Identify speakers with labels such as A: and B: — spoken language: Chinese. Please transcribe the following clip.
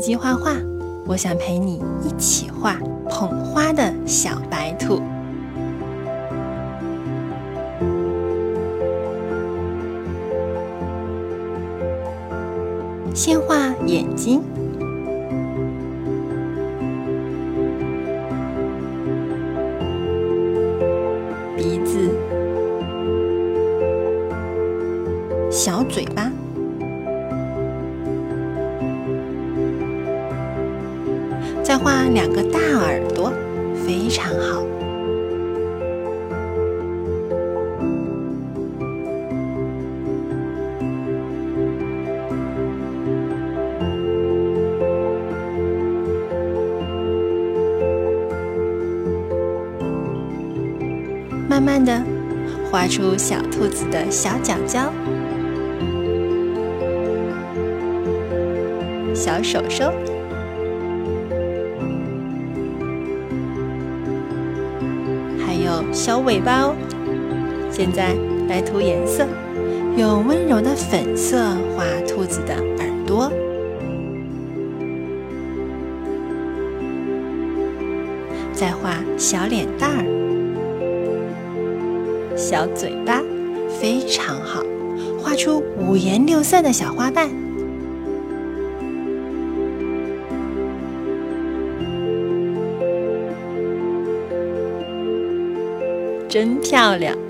A: 机画画，我想陪你一起画捧花的小白兔。先画眼睛，鼻子，小嘴巴。再画两个大耳朵，非常好。慢慢的画出小兔子的小脚脚、小手手。小尾巴哦！现在来涂颜色，用温柔的粉色画兔子的耳朵，再画小脸蛋儿、小嘴巴，非常好，画出五颜六色的小花瓣。真漂亮！